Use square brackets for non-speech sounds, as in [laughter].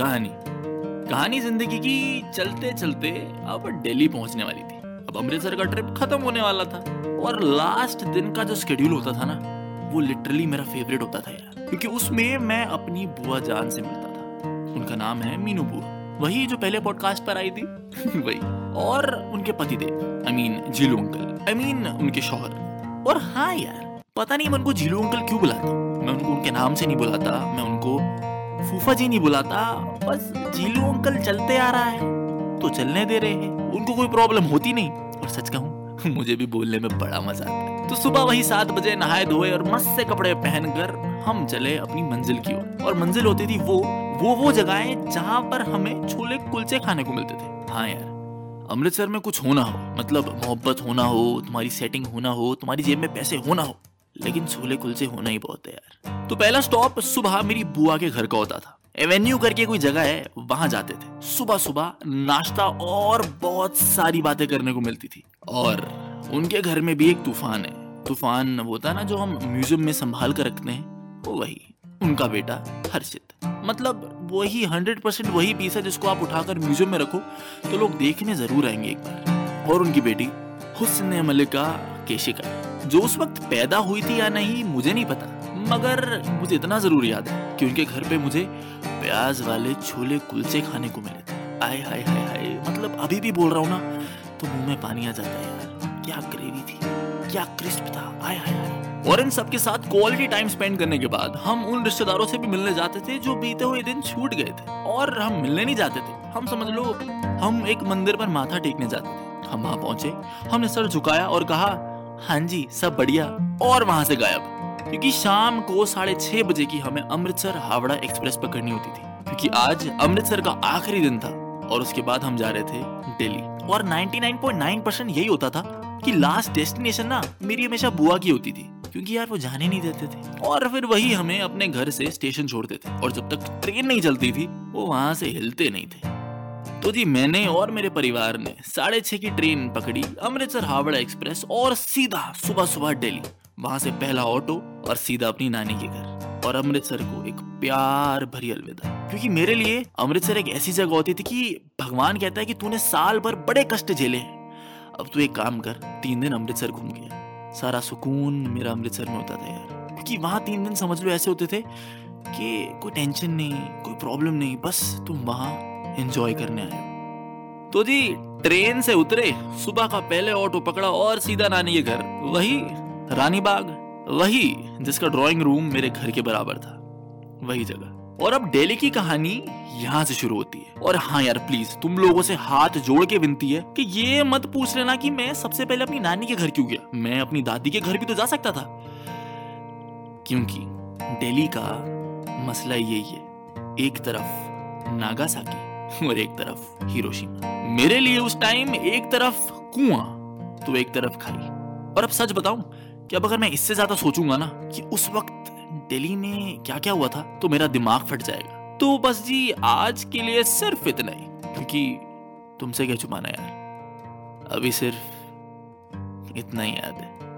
कहानी। कहानी ज़िंदगी की चलते चलते अब दिल्ली पहुँचने वाली थी। अब अमृतसर का ट्रिप खत्म होने वाला था। और लास्ट दिन का जो शेड्यूल होता था ना, वो लिटरली मेरा फेवरेट होता था यार। क्योंकि उसमें मैं अपनी बुआ जान से मिलता था। उनका नाम है मीनू बुआ। वही जो पहले पॉडकास्ट पर आई थी, [laughs] वही। और उनके पति Dev I mean Jeelu uncle. I mean उनके शोहर। और हाँ यार, पता नहीं मैं उनको जीलू अंकल क्यों बुलाता? मैं उनको उनके नाम से नहीं बुलाता, मैं उनको फूफा जी नहीं बुलाता। बस जीलू अंकल चलते आ रहा है। तो चलने दे रहे हैं। उनको कोई प्रॉब्लम होती नहीं। और सच कहूँ, [laughs] मुझे भी बोलने में बड़ा मज़ा आता है। तो सुबह वही सात बजे नहाए धोए और मस्त से कपड़े पहनकर हम चले अपनी मंजिल की ओर। और मंजिल होती थी वो वो वो जगहें जहाँ पर हमें छोले कुलचे खाने को मिलते थे। हाँ यार, अमृतसर में कुछ होना हो मतलब मोहब्बत होना हो, तुम्हारी सेटिंग होना हो, तुम्हारी जेब में पैसे होना हो, लेकिन छोले कुलचे होना ही बहुत है यार। तो पहला स्टॉप सुबह मेरी बुआ के घर का होता था। एवेन्यू करके कोई जगह है, वहाँ जाते थे। सुबह सुबह नाश्ता और बहुत सारी बातें करने को मिलती थी। और उनके घर में भी एक तूफ़ान है। तूफ़ान वो होता ना जो हम म्यूज़ियम में संभाल कर रखते हैं। वो वही, उनका बेटा हर्षित। मतलब वही हंड्रेड परसेंट वही पीस है जिसको आप उठाकर म्यूज़ियम में रखो तो लोग देखने ज़रूर आएँगे एक बार। और उनकी बेटी हुस्न मलिका केशिका। जो उस वक्त पैदा हुई थी या नहीं, मुझे नहीं पता। मगर मुझे इतना ज़रूर याद है कि उनके घर पे मुझे प्याज वाले छोले कुलचे खाने को मिले थे। आय हाय हाय हाय मतलब अभी भी बोल रहा हूँ ना तो मुँह में पानी आ जाता है यार। क्या ग्रेवी थी, क्या क्रिस्प था। आय हाय हाय और इन सबके साथ क्वालिटी टाइम स्पेंड करने के बाद हम उन रिश्तेदारों से भी मिलने जाते थे जो बीते हुए दिन छूट गए थे। और हम मिलने नहीं जाते थे। हम समझ लो, हम एक मंदिर पर माथा टेकने जाते थे। हम वहाँ पहुँचे, हमने सर झुकाया और कहा हाँ जी, सब बढ़िया। और वहाँ से गायब। क्योंकि शाम को साढ़े छह बजे की हमें अमृतसर हावड़ा एक्सप्रेस पकड़नी होती थी। क्योंकि आज अमृतसर का आखिरी दिन था और उसके बाद हम जा रहे थे दिल्ली। और 99.9 परसेंट यही होता था कि लास्ट डेस्टिनेशन ना मेरी हमेशा बुआ की होती थी, क्योंकि यार वो जाने नहीं देते थे। और फिर वही हमें अपने घर से स्टेशन छोड़ते थे और जब तक ट्रेन नहीं चलती थी, वो वहाँ से हिलते नहीं थे। तो जी मैंने और मेरे परिवार ने साढ़े छह की ट्रेन पकड़ी अमृतसर हावड़ा एक्सप्रेस और सीधा सुबह सुबह दिल्ली। वहाँ से पहला ऑटो और सीधा अपनी नानी के घर और अमृतसर को एक प्यार भरी अलविदा। क्योंकि मेरे लिए अमृतसर एक ऐसी जगह होती थी कि भगवान कहता है कि तूने साल भर बड़े कष्ट झेले अब तू एक काम कर, तीन दिन अमृतसर घूम गया सारा सुकून मेरा अमृतसर में होता था यार। क्योंकि वहाँ तीन दिन समझ लो ऐसे होते थे कि कोई टेंशन नहीं, कोई प्रॉब्लम नहीं, बस तुम वहाँ एंजॉय करने आए तो जी ट्रेन से उतरे, सुबह का पहले ऑटो पकड़ा और सीधा नानी के घर। वही रानी बाग वही जिसका ड्राइंग रूम मेरे घर के बराबर था। वही जगह। और अब डेली की कहानी यहाँ से शुरू होती है। और हाँ यार प्लीज़ तुम लोगों से हाथ जोड़ के विनती है कि ये मत पूछ लेना कि मैं सबसे पहले अपनी नानी के घर क्यों गया? मैं अपनी दादी के घर भी तो जा सकता था। क्योंकि डेली का मसला यही है। एक तरफ़ नागासाकी और एक तरफ़ हिरोशिमा। मेरे लिए उस टाइम एक तरफ़ कुआँ तो एक तरफ़ खाली। और अब सच बताऊँ कि अब अगर मैं इससे ज़्यादा सोचूँगा ना कि उस वक्त दिल्ली में क्या क्या हुआ था तो मेरा दिमाग फट जाएगा। तो बस जी, आज के लिए सिर्फ़ इतना ही, क्योंकि तुमसे क्या छुपाना यार? अभी सिर्फ़ इतना ही याद है।